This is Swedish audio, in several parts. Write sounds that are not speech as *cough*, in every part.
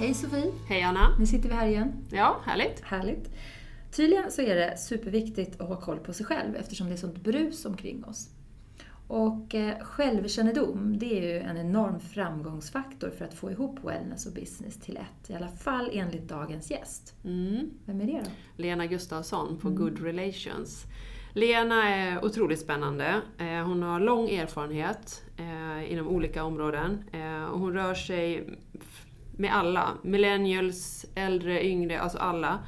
Hej Sofie! Hej Anna! Nu sitter vi här igen. Ja, härligt. Härligt. Tydligen så är det superviktigt att ha koll på sig själv eftersom det är sånt brus omkring oss. Och eh, självkännedom, det är ju en enorm framgångsfaktor för att få ihop wellness och business till ett. I alla fall enligt dagens gäst. Mm. Vem är det då? Lena Gustafsson på Good Relations. Lena är otroligt spännande. Eh, Hon har lång erfarenhet eh, inom olika områden. Och Hon rör sig med alla. Millennials, äldre, yngre, alltså alla.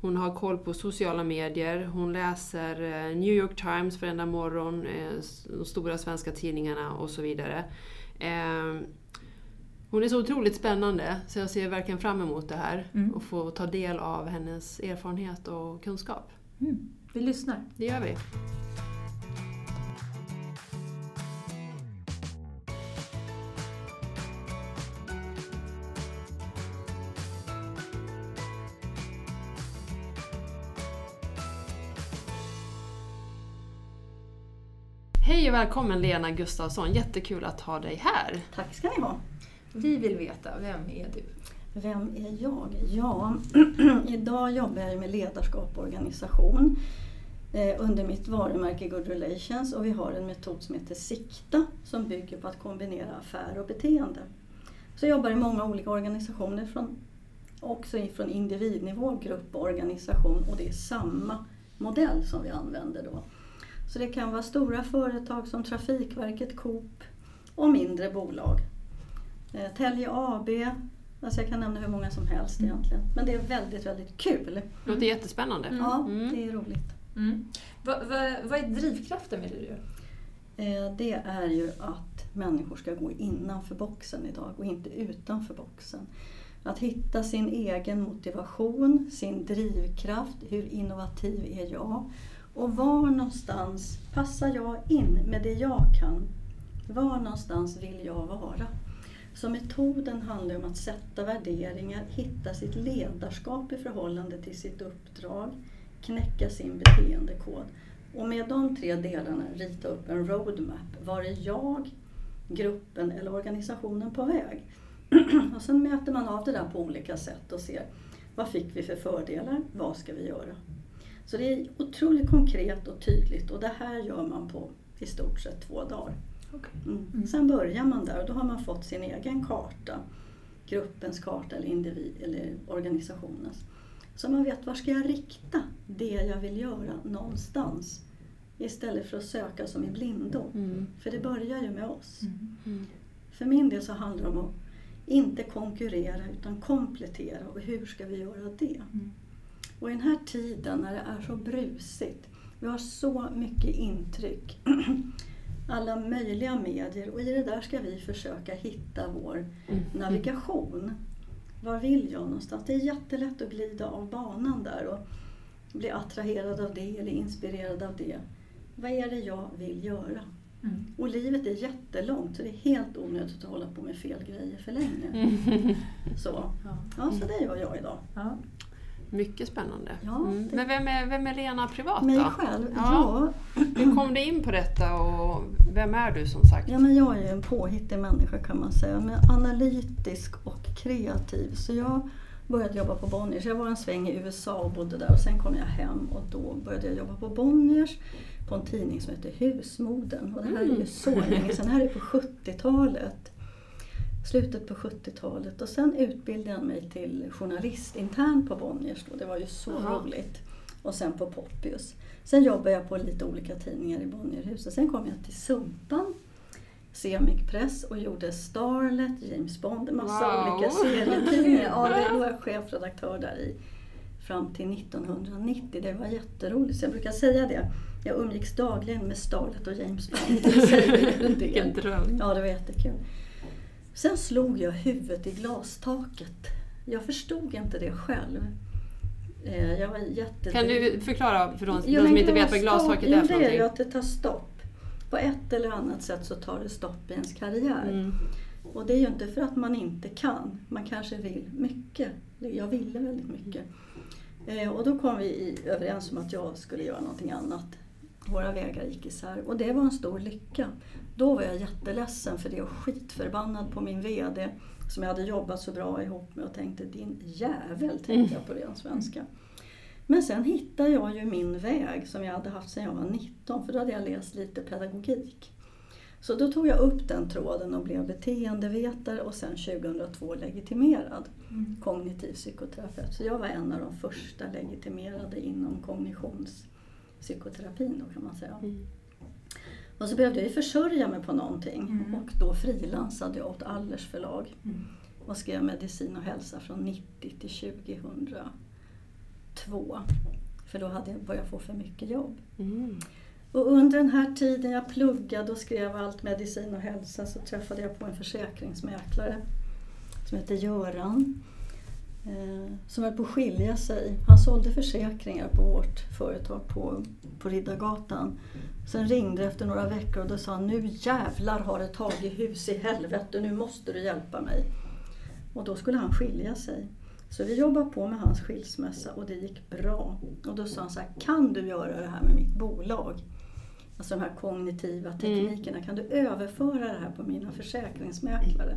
Hon har koll på sociala medier, hon läser eh, New York Times varenda morgon, eh, de stora svenska tidningarna och så vidare. Eh, Hon är så otroligt spännande så jag ser verkligen fram emot det här Mm. och få ta del av hennes erfarenhet och kunskap. Mm. Vi lyssnar. Det gör vi. Hej välkommen Lena Gustafsson, jättekul att ha dig här. Tack ska ni ha. Vi vill veta, vem är du? Vem är jag? Ja, *clears throat* idag jobbar jag med ledarskap och organisation eh, under mitt varumärke Good Relations och vi har en metod som heter SIKTA som bygger på att kombinera affär och beteende. Så jag jobbar i många olika organisationer, från, också från individnivå, grupp och organisation och det är samma modell som vi använder då. Så det kan vara stora företag som Trafikverket, Coop och mindre bolag. Eh, Telge AB, alltså jag kan nämna hur många som helst egentligen. Men det är väldigt, väldigt kul. Det låter jättespännande. Ja, Mm. det är roligt. Mm. Vad, vad, vad är drivkraften med det du gör? Eh, Det är ju att människor ska gå innanför boxen idag och inte utanför boxen. Att hitta sin egen motivation, sin drivkraft, hur innovativ är jag? Och var någonstans passar jag in med det jag kan? Var någonstans vill jag vara? Så metoden handlar om att sätta värderingar, hitta sitt ledarskap i förhållande till sitt uppdrag, knäcka sin beteendekod. Och med de tre delarna rita upp en roadmap. Var är jag, gruppen eller organisationen på väg? *clears throat* och sen mäter man av det där på olika sätt och ser vad fick vi för fördelar, vad ska vi göra? Så det är otroligt konkret och tydligt och det här gör man på i stort sett två dagar. Mm. Sen börjar man där och då har man fått sin egen karta. Gruppens karta eller, individ, eller organisationens. Så man vet var ska jag rikta det jag vill göra någonstans. Istället för att söka som i blindo. Mm. För det börjar ju med oss. Mm. För min del så handlar det om att inte konkurrera utan komplettera. Och hur ska vi göra det? Och i den här tiden när det är så brusigt, vi har så mycket intryck, *clears throat* alla möjliga medier och i det där ska vi försöka hitta vår navigation. Var vill jag någonstans? Det är jättelätt att glida av banan där och bli attraherad av det eller inspirerad av det. Vad är det jag vill göra? Mm. Och livet är jättelångt så det är helt onödigt att hålla på med fel grejer för länge. Mm. *laughs* Så, Ja. ja, så det gör jag idag. Ja. Mycket spännande. Ja, mm. Men vem är, vem är Lena privat Mig då? själv? Ja. Ja. Hur kom du in på detta och vem är du som sagt? ja, men jag är en påhittig människa kan man säga. Men analytisk och kreativ. Så jag började jobba på Bonniers. Jag var en sväng i USA och bodde där och sen kom jag hem och då började jag jobba på Bonniers på en tidning som heter Husmodern. Och det här är ju så länge sedan. Det här är på *laughs* 70-talet. Slutet på 70-talet. Och sen utbildade jag mig till journalist internt på Bonniers. Då. Det var ju så Jaha. roligt. Och sen på Poppius. Sen jobbade jag på lite olika tidningar i Bonnierhuset. Sen kom jag till Sumpan, Semic Press och gjorde Starlet, James Bond, en massa Wow. olika serietidningar. Ja, det var jag chefredaktör där i fram till 1990. Det var jätteroligt. Så jag brukar säga det. Jag umgicks dagligen med Starlet och James Bond. *laughs* Vilken dröm. Ja, det var jättekul. Sen slog jag huvudet i glastaket. Jag förstod inte det själv. Eh, Jag var jätte... Kan du förklara för de, Jo, som inte vet vad glastak- glastaket är för det är ju någonting? att det tar stopp. På ett eller annat sätt så tar det stopp i ens karriär. Mm. Och det är ju inte för att man inte kan. Man kanske vill mycket. Jag ville väldigt mycket. Eh, och då kom vi överens om att jag skulle göra någonting annat. Våra vägar gick isär och det var en stor lycka. Då var jag jätteledsen för det och skitförbannad på min VD som jag hade jobbat så bra ihop med och tänkte din jävel, tänkte jag på ren svenska. Men sen hittade jag ju min väg som jag hade haft sedan jag var 19 för då hade jag läst lite pedagogik. Så då tog jag upp den tråden och blev beteendevetare och sen 2002 legitimerad kognitiv psykoterapeut. Så jag var en av de första legitimerade inom kognitionspsykoterapin då kan man säga. Mm. Och så behövde jag ju försörja mig på någonting Mm. och då frilansade jag åt Allers förlag Mm. och skrev medicin och hälsa från 90 till 2002. För då hade jag börjat få för mycket jobb. Mm. Och under den här tiden jag pluggade och skrev allt medicin och hälsa så träffade jag på en försäkringsmäklare som heter Göran. Eh, som höll på att skilja sig. Han sålde försäkringar på vårt företag på, på Riddargatan. Sen ringde det efter några veckor och då sa han nu jävlar har det tagit hus i helvete, nu måste du hjälpa mig. Och då skulle han skilja sig. Så vi jobbade på med hans skilsmässa och det gick bra. Och då sa han så här, kan du göra det här med mitt bolag? Alltså de här kognitiva teknikerna, kan du överföra det här på mina försäkringsmäklare?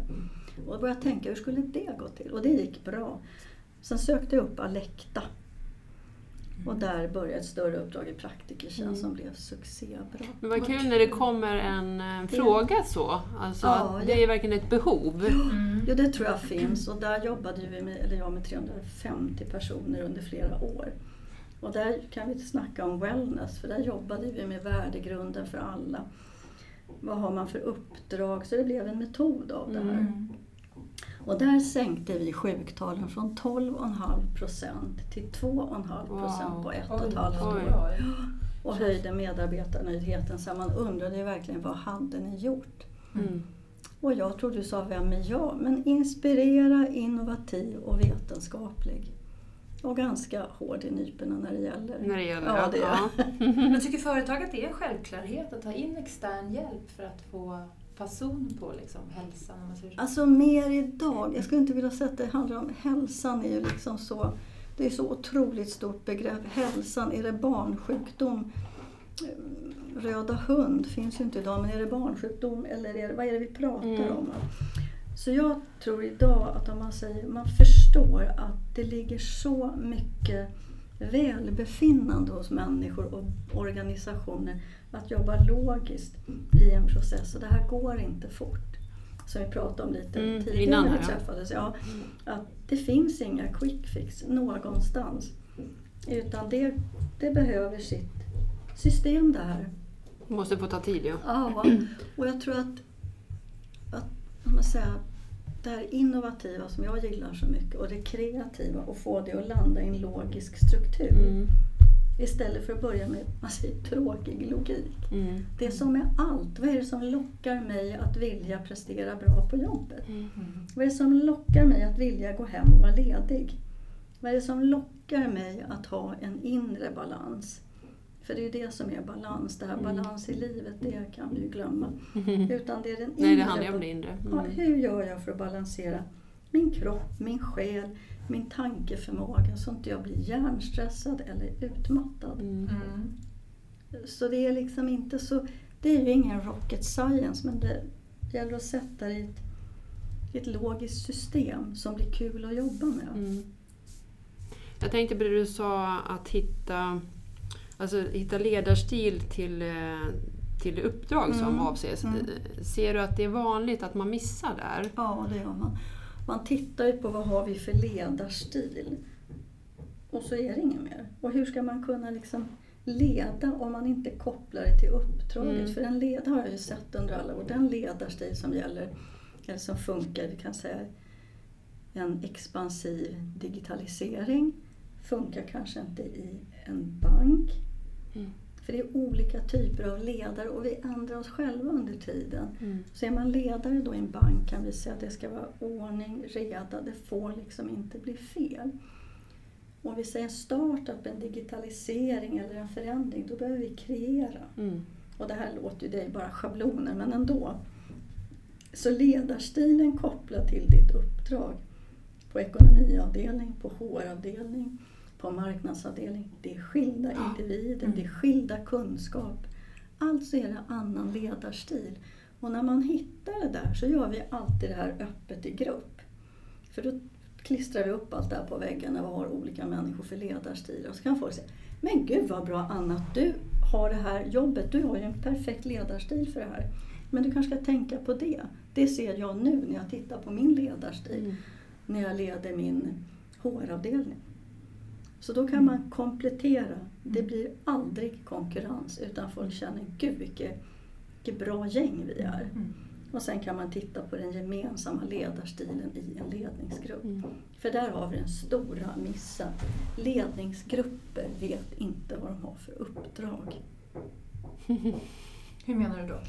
Och då började jag tänka, hur skulle det gå till? Och det gick bra. Sen sökte jag upp Alekta. Och där började ett större uppdrag i Praktikertjänst som blev succébra. Men vad kul när det kommer en eh, fråga så. Alltså, Ja, det är verkligen ett behov. Jo, det tror jag finns och där jobbade vi med, eller jag med 350 personer under flera år. Och där kan vi snacka om wellness, för där jobbade vi med värdegrunden för alla. Vad har man för uppdrag? Så det blev en metod av det här. Mm. Och där sänkte vi sjuktalen från 12,5 procent till 2,5 procent Wow. på ett och ett halvt år. Och höjde medarbetarnöjdheten så man undrade ju verkligen vad hade ni gjort? Mm. Och jag tror du sa vem är jag? Men inspirera, innovativ och vetenskaplig. Och ganska hård i nyporna när det gäller. När det gäller Ja, det jag. *laughs* *laughs* Men tycker företag att det är en självklarhet att ta in extern hjälp för att få fason på liksom, hälsan? Om man säger så? Alltså mer idag. Jag skulle inte vilja säga att det handlar om hälsan. är ju liksom så, det är så otroligt stort begrepp. Hälsan, är det barnsjukdom? Eh, Röda hund finns ju inte idag, men är det barnsjukdom eller är det, vad är det vi pratar Mm. om? Så jag tror idag att om man säger, man förstår att det ligger så mycket välbefinnande hos människor och organisationer att jobba logiskt i en process. Och det här går inte fort. Som vi pratade om lite Mm, tidigare innan när vi träffades. Ja, att det finns inga quick fix någonstans. Utan det, det behöver sitt system det här. Måste få ta tid ja. Ja, och jag tror att, att man säger, det här innovativa som jag gillar så mycket och det kreativa och få det att landa i en logisk struktur. Mm. Istället för att börja med säger, tråkig logik. Mm. Det som är allt. Vad är det som lockar mig att vilja prestera bra på jobbet? Mm. Vad är det som lockar mig att vilja gå hem och vara ledig? Vad är det som lockar mig att ha en inre balans? För det är det som är balans. Det här balans i livet, det kan vi ju glömma. *laughs* Utan det är den inre Nej, det handlar om det inre. Ja, Mm. hur gör jag för att balansera min kropp, min själ, min tankeförmåga så att jag blir hjärnstressad eller utmattad. Mm. Mm. Så det är liksom inte så, det är ju ingen rocket science men det gäller att sätta det i ett, ett logiskt system som blir kul att jobba med. Mm. Jag tänkte på det du sa att hitta, alltså, hitta ledarstil till, eh, till det uppdrag som Mm. avses. Mm. Ser du att det är vanligt att man missar där? Ja, det gör man. Man tittar ju på vad har vi för ledarstil. Och så är det inget mer. Och hur ska man kunna liksom leda om man inte kopplar det till uppdraget? Mm. För en led har jag ju sett under alla år. Den ledarstil som gäller, eller som funkar, vi kan säga en expansiv digitalisering funkar kanske inte i en bank. Mm. För det är olika typer av ledare och vi ändrar oss själva under tiden. Mm. Så är man ledare då i en bank kan vi säga att det ska vara ordning, reda, det får liksom inte bli fel. Om vi säger en startup, en digitalisering eller en förändring, då behöver vi kreera. Mm. Och det här låter ju, är bara schabloner, men ändå. Så ledarstilen kopplad till ditt uppdrag på ekonomiavdelning, på HR-avdelning, på marknadsavdelning. Det är skilda individer, det är skilda kunskap. Alltså är det annan ledarstil. Och när man hittar det där så gör vi alltid det här öppet i grupp. För då klistrar vi upp allt det här på väggarna, vad har olika människor för ledarstilar? Och så kan folk säga, men gud vad bra Anna, att du har det här jobbet, du har ju en perfekt ledarstil för det här. Men du kanske ska tänka på det. Det ser jag nu när jag tittar på min ledarstil, Mm. när jag leder min HR-avdelning. Så då kan man komplettera. Det blir aldrig konkurrens utan folk känner, gud vilket, vilket bra gäng vi är. Mm. Och sen kan man titta på den gemensamma ledarstilen i en ledningsgrupp. Mm. För där har vi den stora missen. Ledningsgrupper vet inte vad de har för uppdrag. *laughs* Hur menar du då?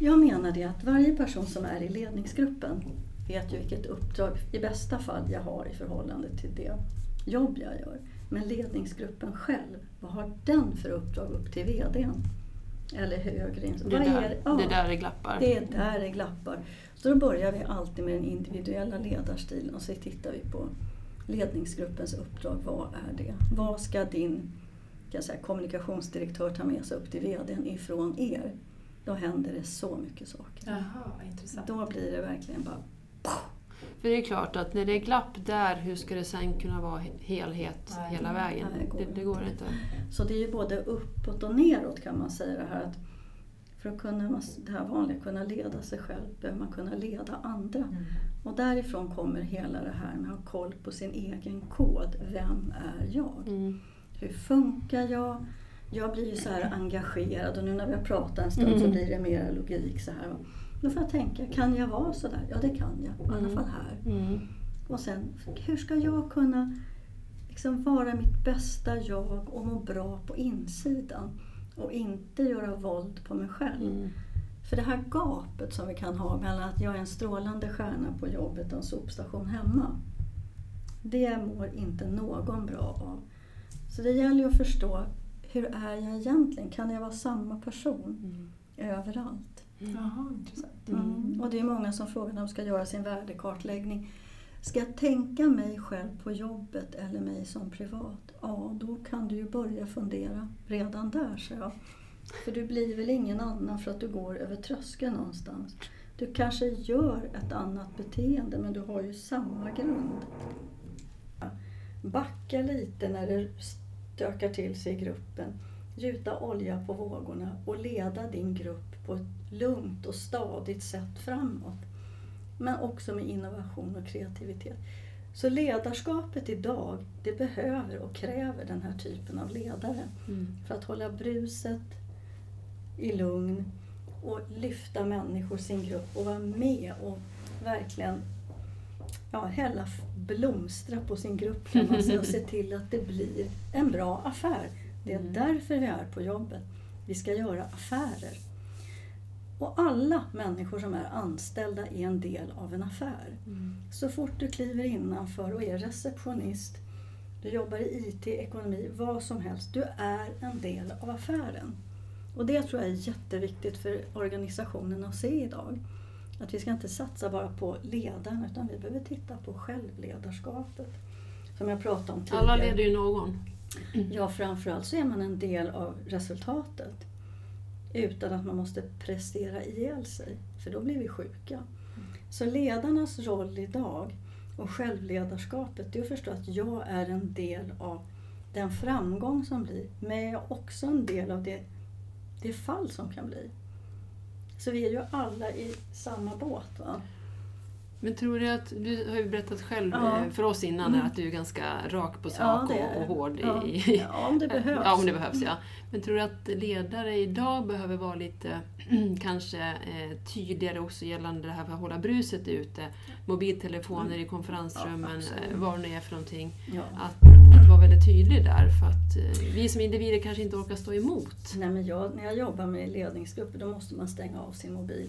Jag menar det att varje person som är i ledningsgruppen vet ju vilket uppdrag, i bästa fall, jag har i förhållande till det jobb jag gör. Men ledningsgruppen själv, vad har den för uppdrag upp till VDn? Eller högre in? Det, är är där, ja. det är där det glappar. Det är där det glappar. Så då börjar vi alltid med den individuella ledarstilen och så tittar vi på ledningsgruppens uppdrag. Vad är det? Vad ska din kan jag säga, kommunikationsdirektör ta med sig upp till VDn ifrån er? Då händer det så mycket saker. Jaha, intressant. Då blir det verkligen bara... För det är klart att när det är glapp där, hur ska det sen kunna vara he- helhet Nej, hela vägen? nej, det går det, det går inte. Så det är ju både uppåt och neråt kan man säga det här att för att kunna, det här vanliga, kunna leda sig själv behöver man kunna leda andra. Mm. Och därifrån kommer hela det här med att ha koll på sin egen kod. Vem är jag? Mm. Hur funkar jag? Jag blir ju så här *laughs* engagerad och nu när vi har pratat en stund så Mm. blir det mer logik så här. Då får jag tänka, kan jag vara så där? Ja det kan jag, i alla Mm. fall här. Mm. Och sen, hur ska jag kunna liksom vara mitt bästa jag och må bra på insidan? Och inte göra våld på mig själv. Mm. För det här gapet som vi kan ha mellan att jag är en strålande stjärna på jobbet och en sopstation hemma. Det mår inte någon bra av. Så det gäller ju att förstå, hur är jag egentligen? Kan jag vara samma person Mm. överallt? Jaha, intressant. Mm. Och det är många som frågar när de ska göra sin värdekartläggning. Ska jag tänka mig själv på jobbet eller mig som privat? Ja, då kan du ju börja fundera redan där, så jag. För du blir väl ingen annan för att du går över tröskeln någonstans. Du kanske gör ett annat beteende men du har ju samma grund. Backa lite när det stökar till sig i gruppen. Gjuta olja på vågorna och leda din grupp på ett lugnt och stadigt sätt framåt. Men också med innovation och kreativitet. Så ledarskapet idag, det behöver och kräver den här typen av ledare. Mm. För att hålla bruset i lugn och lyfta människor, sin grupp och vara med och verkligen ja, hälla blomstra på sin grupp kan man säga och se *laughs* till att det blir en bra affär. Det är Mm. därför vi är på jobbet. Vi ska göra affärer. Och alla människor som är anställda är en del av en affär. Mm. Så fort du kliver innanför och är receptionist, du jobbar i IT, ekonomi, vad som helst. Du är en del av affären. Och det tror jag är jätteviktigt för organisationen att se idag. Att vi ska inte satsa bara på ledaren utan vi behöver titta på självledarskapet. Som jag pratade om tidigare. Alla leder ju någon. Mm. Ja, framförallt så är man en del av resultatet. Utan att man måste prestera ihjäl sig, för då blir vi sjuka. Så ledarnas roll idag och självledarskapet, det är att förstå att jag är en del av den framgång som blir, men jag är också en del av det, det fall som kan bli. Så vi är ju alla i samma båt. Va? Men tror du att, du har ju berättat själv Ja. eh, för oss innan Mm. att du är ganska rak på Ja, sak det och, hård Ja. i... Ja, om det behövs. *laughs* Ja, om det behövs ja. Men tror du att ledare idag behöver vara lite *clears throat* kanske eh, tydligare också gällande det här för att hålla bruset ute? Mobiltelefoner i konferensrummen, Ja, eh, vad det är för någonting. Ja. Att, att vara väldigt tydlig där för att eh, vi som individer kanske inte orkar stå emot. Nej, men jag, när jag jobbar med ledningsgrupper då måste man stänga av sin mobil.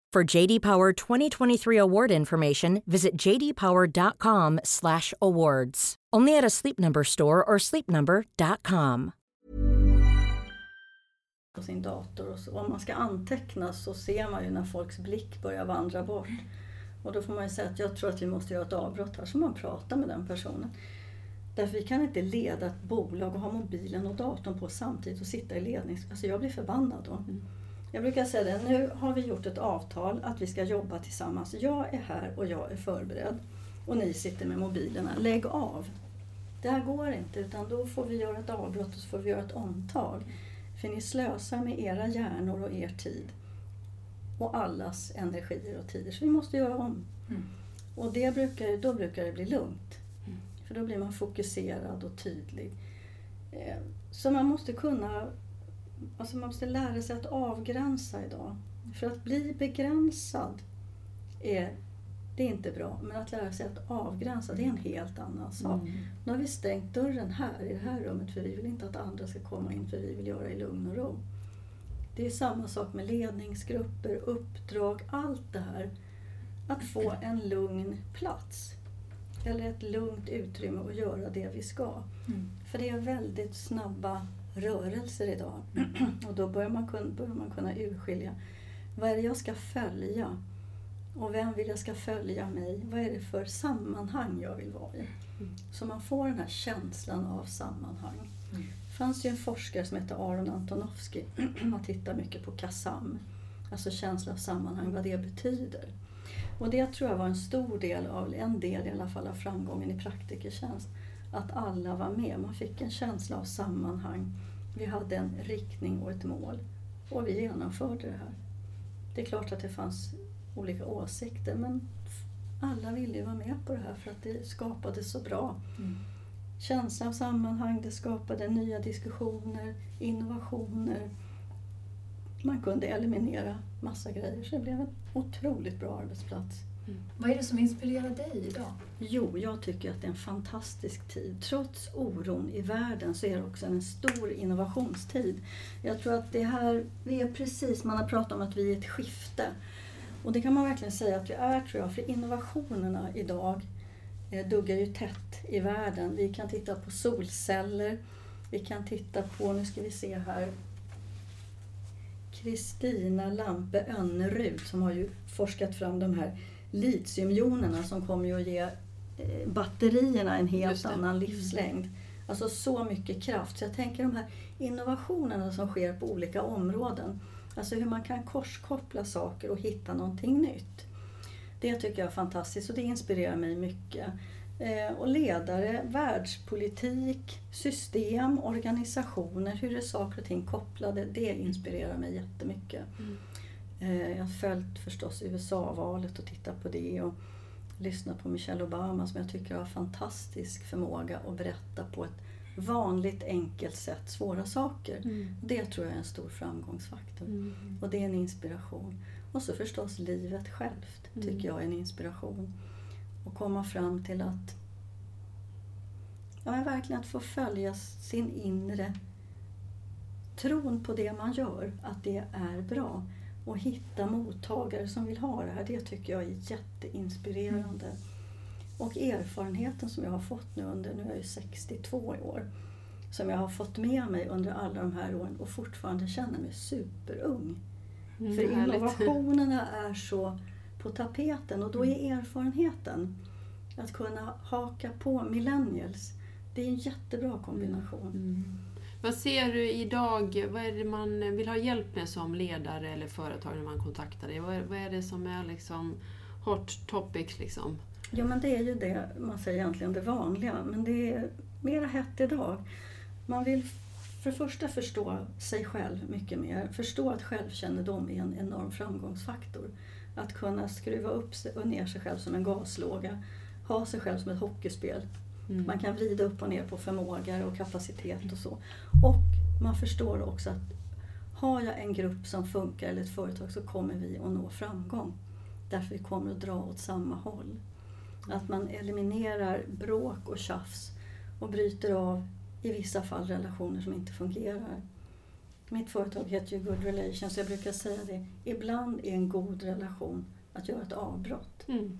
For JD Power 2023 award information, visit jdpower.com/awards. Only at a Sleep Number store or sleepnumber.com. på sin dator. Och så, om man ska anteckna så ser man ju när folks blick börjar vandra bort. Och då får man ju säga att jag tror att vi måste göra ett avbrott här så man pratar med den personen. Därför vi kan inte leda ett bolag och ha mobilen och datorn på samtidigt och sitta i lednings... Alltså jag blir förbannad då. Jag brukar säga det, nu har vi gjort ett avtal att vi ska jobba tillsammans. Jag är här och jag är förberedd. Och ni sitter med mobilerna. Lägg av! Det här går inte utan då får vi göra ett avbrott och så får vi göra ett omtag. För ni slösar med era hjärnor och er tid. Och allas energier och tider. Så vi måste göra om. Mm. Och det brukar, då brukar det bli lugnt. För då blir man fokuserad och tydlig. Eh, Så man måste kunna, alltså man måste lära sig att avgränsa idag. För att bli begränsad är, det är inte bra. Men att lära sig att avgränsa, det är en helt annan sak. Nu har vi stängt dörren här i det här rummet för vi vill inte att andra ska komma in för vi vill göra i lugn och ro. Det är samma sak med ledningsgrupper, uppdrag, allt det här. Att få en lugn plats. Eller ett lugnt utrymme att göra det vi ska. För det är väldigt snabba rörelser idag. *clears throat* Och då börjar man, kunna, börjar man kunna urskilja. Vad är det jag ska följa? Och vem vill jag ska följa mig? Vad är det för sammanhang jag vill vara i? Så man får den här känslan av sammanhang. Det fanns ju en forskare som hette Aron Antonovsky. *clears throat* Han tittar mycket på KASAM. Alltså känsla av sammanhang, vad det betyder. Och det tror jag var en stor del av, en del i alla fall av framgången i praktikertjänst. Att alla var med, man fick en känsla av sammanhang. Vi hade en riktning och ett mål. Och vi genomförde det här. Det är klart att det fanns olika åsikter men alla ville ju vara med på det här för att det skapade så bra. Känsla av sammanhang, det skapade nya diskussioner, innovationer. Man kunde eliminera massa grejer så det blev en otroligt bra arbetsplats. Mm. Vad är det som inspirerar dig idag? Jo, jag tycker att det är en fantastisk tid. Trots oron i världen så är det också en stor innovationstid. Jag tror att det här, vi är precis, man har pratat om att vi är ett skifte. Och det kan man verkligen säga att vi är tror jag, för innovationerna idag eh, duggar ju tätt i världen. Vi kan titta på solceller, vi kan titta på, nu ska vi se här, Kristina Lampe Önnerud som har ju forskat fram de här litiumjonerna som kommer ju att ge eh, batterierna en helt annan livslängd. Alltså så mycket kraft. Så jag tänker de här innovationerna som sker på olika områden. Alltså hur man kan korskoppla saker och hitta någonting nytt. Det tycker jag är fantastiskt och det inspirerar mig mycket. Eh, och ledare, världspolitik, system, organisationer, hur är saker och ting kopplade, det inspirerar mig jättemycket. Mm. Eh, jag har följt förstås USA-valet och tittat på det och lyssnat på Michelle Obama som jag tycker har fantastisk förmåga att berätta på ett vanligt enkelt sätt svåra saker. Mm. Det tror jag är en stor framgångsfaktor. Mm. Och det är en inspiration. Och så förstås livet självt tycker mm. jag är en inspiration. Och komma fram till att ja, men verkligen att få följa sin inre tron på det man gör, att det är bra och hitta mottagare som vill ha det här, det tycker jag är jätteinspirerande. Mm. Och erfarenheten som jag har fått nu under, nu är jag ju 62 i år, som jag har fått med mig under alla de här åren och fortfarande känner mig superung. Mm, För innovationerna är så på tapeten och då är mm. erfarenheten att kunna haka på millennials, det är en jättebra kombination. Mm. Vad ser du idag, vad är det man vill ha hjälp med som ledare eller företag när man kontaktar dig? Vad är, vad är det som är liksom hot topics? Liksom? Ja men det är ju det man säger egentligen det vanliga, men det är mera hett idag. Man vill för det första förstå sig själv mycket mer, förstå att självkännedom är en enorm framgångsfaktor. Att kunna skruva upp och ner sig själv som en gaslåga, ha sig själv som ett hockeyspel Mm. Man kan vrida upp och ner på förmågor och kapacitet och så. Och man förstår också att har jag en grupp som funkar eller ett företag så kommer vi att nå framgång. Därför vi kommer att dra åt samma håll. Att man eliminerar bråk och tjafs och bryter av i vissa fall relationer som inte fungerar. Mitt företag heter ju Good Relations, jag brukar säga det. Ibland är en god relation att göra ett avbrott. Mm.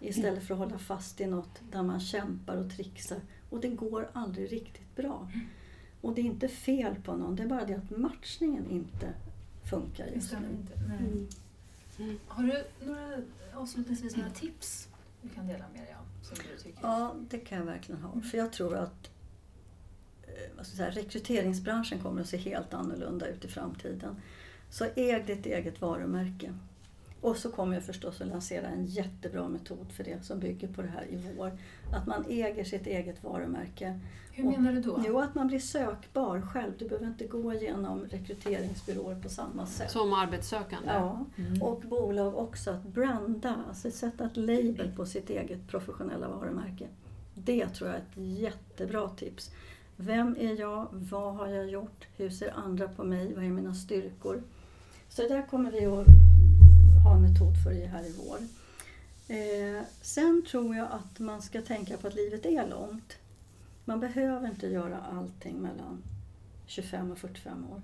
Istället för att hålla fast i något där man kämpar och trixar. Och det går aldrig riktigt bra. Och det är inte fel på någon, det är bara det att matchningen inte funkar just nu. Mm. Mm. Har du några, avslutningsvis några tips du kan dela med dig av? Som du tycker? Ja, det kan jag verkligen ha. För jag tror att eh, vad ska säga, rekryteringsbranschen kommer att se helt annorlunda ut i framtiden. Så äg ditt eget varumärke. Och så kommer jag förstås att lansera en jättebra metod för det som bygger på det här i vår. Att man äger sitt eget varumärke. Hur menar du då? Jo, att man blir sökbar själv. Du behöver inte gå igenom rekryteringsbyråer på samma sätt. Som arbetssökande? Ja, mm. och bolag också. Att branda, alltså sätta ett label på sitt eget professionella varumärke. Det tror jag är ett jättebra tips. Vem är jag? Vad har jag gjort? Hur ser andra på mig? Vad är mina styrkor? Så det där kommer vi att ha en metod för det här i vår. Eh, sen tror jag att man ska tänka på att livet är långt. Man behöver inte göra allting mellan 25 och 45 år.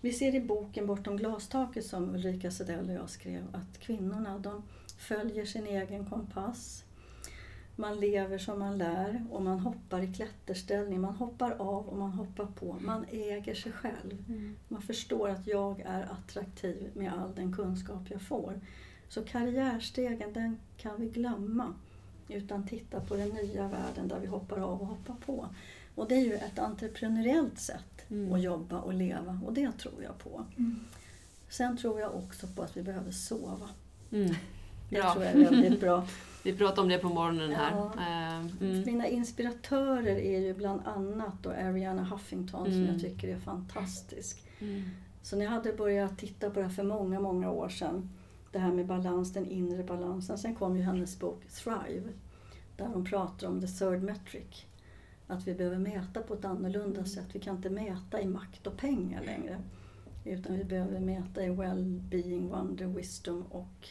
Vi ser i boken Bortom glastaket som Ulrika Sedell och jag skrev att kvinnorna de följer sin egen kompass. Man lever som man lär och man hoppar i klätterställning. Man hoppar av och man hoppar på. Man äger sig själv. Mm. Man förstår att jag är attraktiv med all den kunskap jag får. Så karriärstegen, den kan vi glömma. Utan titta på den nya världen där vi hoppar av och hoppar på. Och det är ju ett entreprenöriellt sätt mm. att jobba och leva och det tror jag på. Mm. Sen tror jag också på att vi behöver sova. Mm. Det tror jag är väldigt bra. *laughs* Vi pratade om det på morgonen här. Ja. Eh, mm. Mina inspiratörer är ju bland annat då Ariana Huffington mm. som jag tycker är fantastisk. Mm. Så när jag hade börjat titta på det här för många, många år sedan, det här med balans, den inre balansen. Sen kom ju hennes bok Thrive, där hon pratar om the third metric. Att vi behöver mäta på ett annorlunda mm. sätt. Vi kan inte mäta i makt och pengar längre. Utan vi behöver mäta i well-being, wonder, wisdom och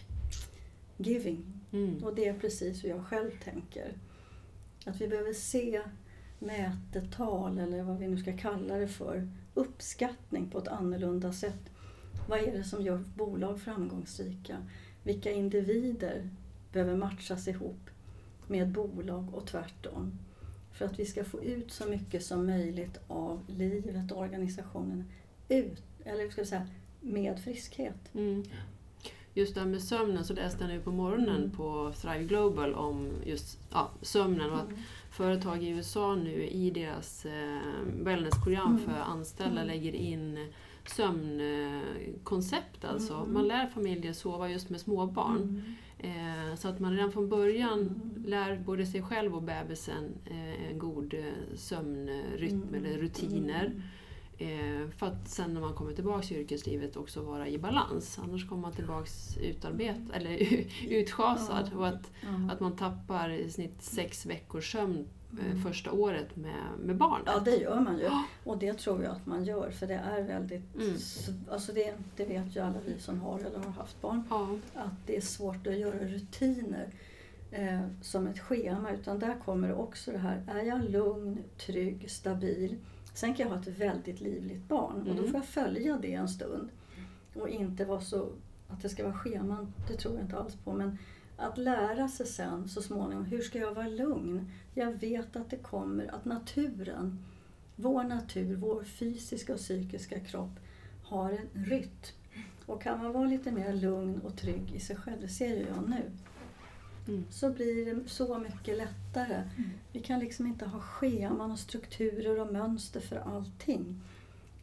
giving. Mm. Och det är precis hur jag själv tänker. Att vi behöver se mätetal eller vad vi nu ska kalla det för, uppskattning på ett annorlunda sätt. Vad är det som gör bolag framgångsrika? Vilka individer behöver matchas ihop med bolag och tvärtom? För att vi ska få ut så mycket som möjligt av livet och organisationen ut, eller ska vi säga, med friskhet. Mm. Just det här med sömnen så läste jag nu på morgonen Mm. på Thrive Global om just ja, sömnen och att Mm. företag i USA nu i deras eh, wellnessprogram Mm. för anställda Mm. lägger in sömnkoncept. Alltså. Mm. Man lär familjer sova just med småbarn. Eh, så att man redan från början lär både sig själv och bebisen eh, en god eh, sömnrytm eller rutiner. Eh, för att sen när man kommer tillbaka i yrkeslivet också vara i balans. Annars kommer man tillbaks utarbet, eller *laughs* utschasad. Och att, att man tappar i snitt sex veckors sömn eh, Mm. första året med, med barnet. Ja, det gör man ju. Och det tror jag att man gör, för det är väldigt... Mm. Alltså det, det vet ju alla vi som har eller har haft barn, Ja. att det är svårt att göra rutiner eh, som ett schema. Utan där kommer också det här, är jag lugn, trygg, stabil? Sen kan jag ha ett väldigt livligt barn och då Mm. får jag följa det en stund. Och inte vara så, att det ska vara scheman, det tror jag inte alls på. Men att lära sig sen så småningom, hur ska jag vara lugn? Jag vet att det kommer, att naturen, vår natur, vår fysiska och psykiska kropp har en rytm. Och kan man vara lite mer lugn och trygg i sig själv, det ser ju jag nu, Mm. så blir det så mycket lättare. Vi kan liksom inte ha scheman och strukturer och mönster för allting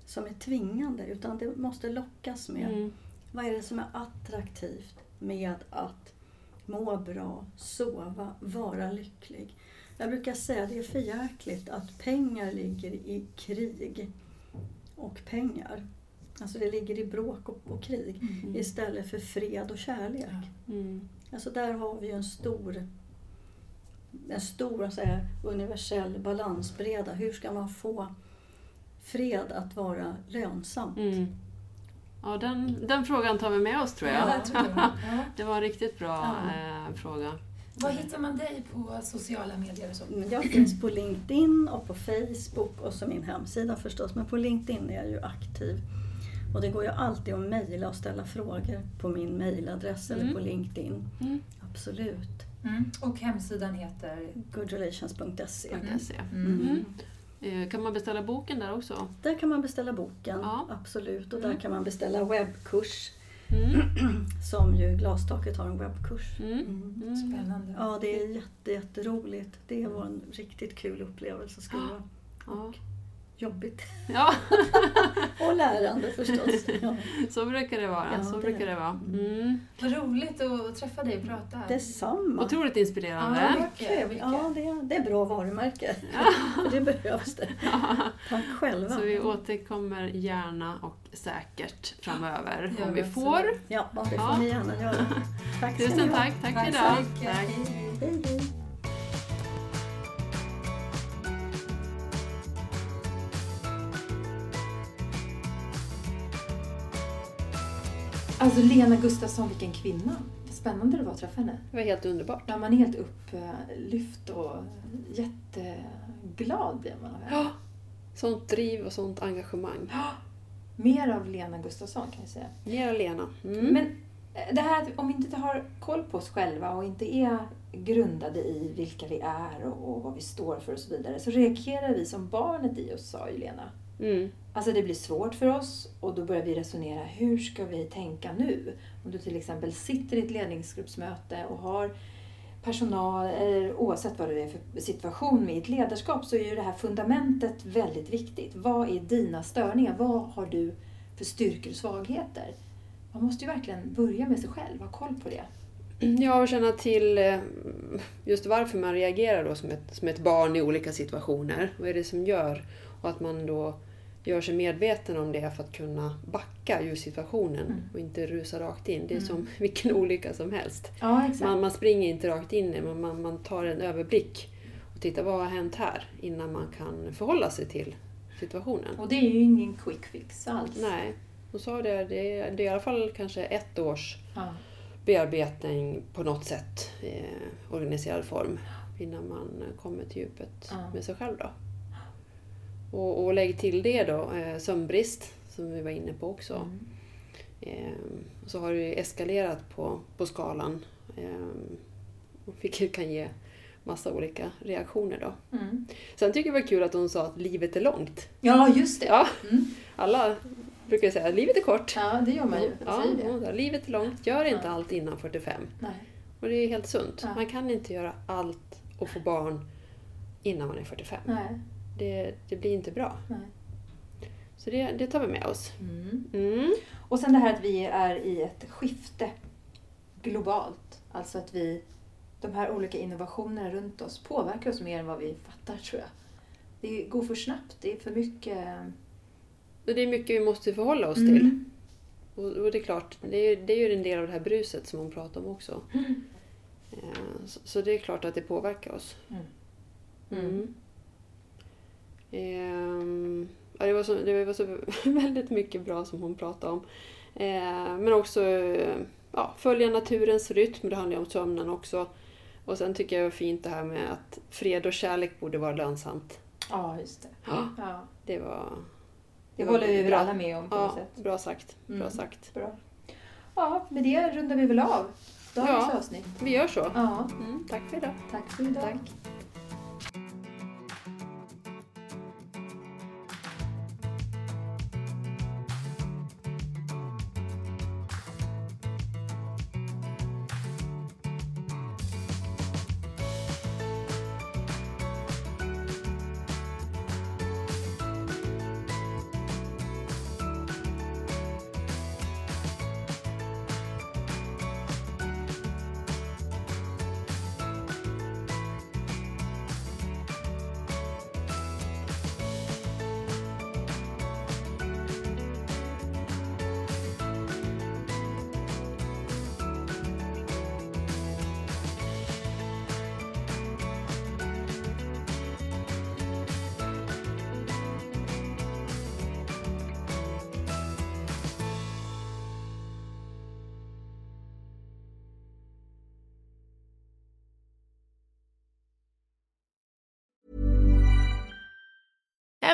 som är tvingande, utan det måste lockas med. Mm. Vad är det som är attraktivt med att må bra, sova, vara lycklig? Jag brukar säga att det är för jäkligt att pengar ligger i krig och pengar. Alltså det ligger i bråk och, och krig istället för fred och kärlek. Mm. Alltså där har vi ju en stor, en stor så här, universell balansbreda. Hur ska man få fred att vara lönsamt? Mm. Ja, den, den frågan tar vi med oss tror jag. Ja, jag tror *laughs* det. Ja. Det var en riktigt bra Ja. eh, fråga. Var hittar man dig på sociala medier och så? Mm, Jag finns på LinkedIn och på Facebook och så min hemsida förstås. Men på LinkedIn är jag ju aktiv. Och det går ju alltid att mejla och ställa frågor på min mejladress eller Mm. på LinkedIn. Mm. Absolut. Mm. Och hemsidan heter? Goodrelations.se. Mm. Mm. Eh, Kan man beställa boken där också? Där kan man beställa boken, Ja. absolut. Och Mm. där kan man beställa webbkurs, Mm. *clears throat* som ju Glastaket har en webbkurs. Mm. Mm. Spännande. Ja, det är jätte, jätteroligt. Det var en riktigt kul upplevelse att skriva. Ja. Jobbigt. ja, *laughs* Och lärande förstås. Ja. så brukar det vara. Ja, så det brukar är det vara. Mm. Vad roligt att träffa dig och prata. Detsamma. Otroligt inspirerande. Ja, mycket, mycket. Ja, det, det är bra varumärke. *laughs* det behövs det. Tack själva. Så vi återkommer gärna och säkert framöver Ja, om vi får. Ja, det får Ja. ni gärna göra. Tack Tusen tack. Tack Tack idag. så mycket. Tack. Hej. Hej, Alltså Lena Gustafsson, vilken kvinna. Spännande det var att träffa henne. Det var helt underbart. Ja, man är helt upplyft och jätteglad blir man av henne. Ja. *gasps* Sånt driv och sånt engagemang. *gasps* Mer av Lena Gustafsson kan jag säga. Mera Lena. Mm. Men eh, det här att om vi inte har koll på oss själva och inte är grundade i vilka vi är och, och vad vi står för och så vidare så reagerar vi som barnet i oss, sa ju Lena. Mm. Alltså det blir svårt för oss och då börjar vi resonera, hur ska vi tänka nu? Om du till exempel sitter i ett ledningsgruppsmöte och har personal, eller oavsett vad det är för situation med ett ledarskap, så är ju det här fundamentet väldigt viktigt. Vad är dina störningar? Vad har du för styrkor och svagheter? Man måste ju verkligen börja med sig själv, ha koll på det. Ja, och känna till eh, just varför man reagerar då som ett, som ett barn i olika situationer. Vad är det som gör? Och att man då gör sig medveten om det för att kunna backa ur situationen Mm. och inte rusa rakt in. Det är Mm. som *laughs* vilken olycka som helst. Ja. Man, man springer inte rakt in i men man, man tar en överblick och tittar vad har hänt här innan man kan förhålla sig till situationen. Och det är ju ingen quick fix alls. Nej, hon sa det, det är, det är i alla fall kanske ett års Ja. bearbetning på något sätt, eh, organiserad form, innan man kommer till djupet Ja. med sig själv. Då. Och, och lägg till det då, eh, sömnbrist, som vi var inne på också. Mm. Eh, så har det eskalerat på, på skalan, eh, vilket *laughs* kan ge massa olika reaktioner då. Mm. Sen tycker jag det var kul att hon sa att livet är långt. Ja, just det. Ja, Mm. alla brukar säga att livet är kort. Ja, det gör man ju. Ja, sa, livet är långt, gör inte Ja. allt innan 45. Nej. Och det är helt sunt. Ja. Man kan inte göra allt och få barn innan man är 45. Nej. Det, det blir inte bra. Nej. Så det, det tar vi med oss. Mm. Mm. Och sen det här att vi är i ett skifte globalt. Alltså att vi, de här olika innovationerna runt oss påverkar oss mer än vad vi fattar tror jag. Det går för snabbt, det är för mycket... Och det är mycket vi måste förhålla oss Mm. till. Och, och det är klart, det är, det är ju en del av det här bruset som hon pratar om också. Mm. Eh, Så, så det är klart att det påverkar oss. Ehm, ja, det, var så, det var så *laughs* väldigt mycket bra som hon pratade om. Eh, men också ja, följa naturens rytm, det handlar ju om sömnen också. Och sen tycker jag det var fint det här med att fred och kärlek borde vara lönsamt. Ja, just det. Ja, Ja. det var... Det var håller vi väl alla med om på något Ja, sätt. bra sagt. Bra Mm. sagt. Bra. Ja, med det rundar vi väl av dagens Ja. avsnitt. Vi gör så. Ja, Mm, tack för idag. tack för idag. Tack.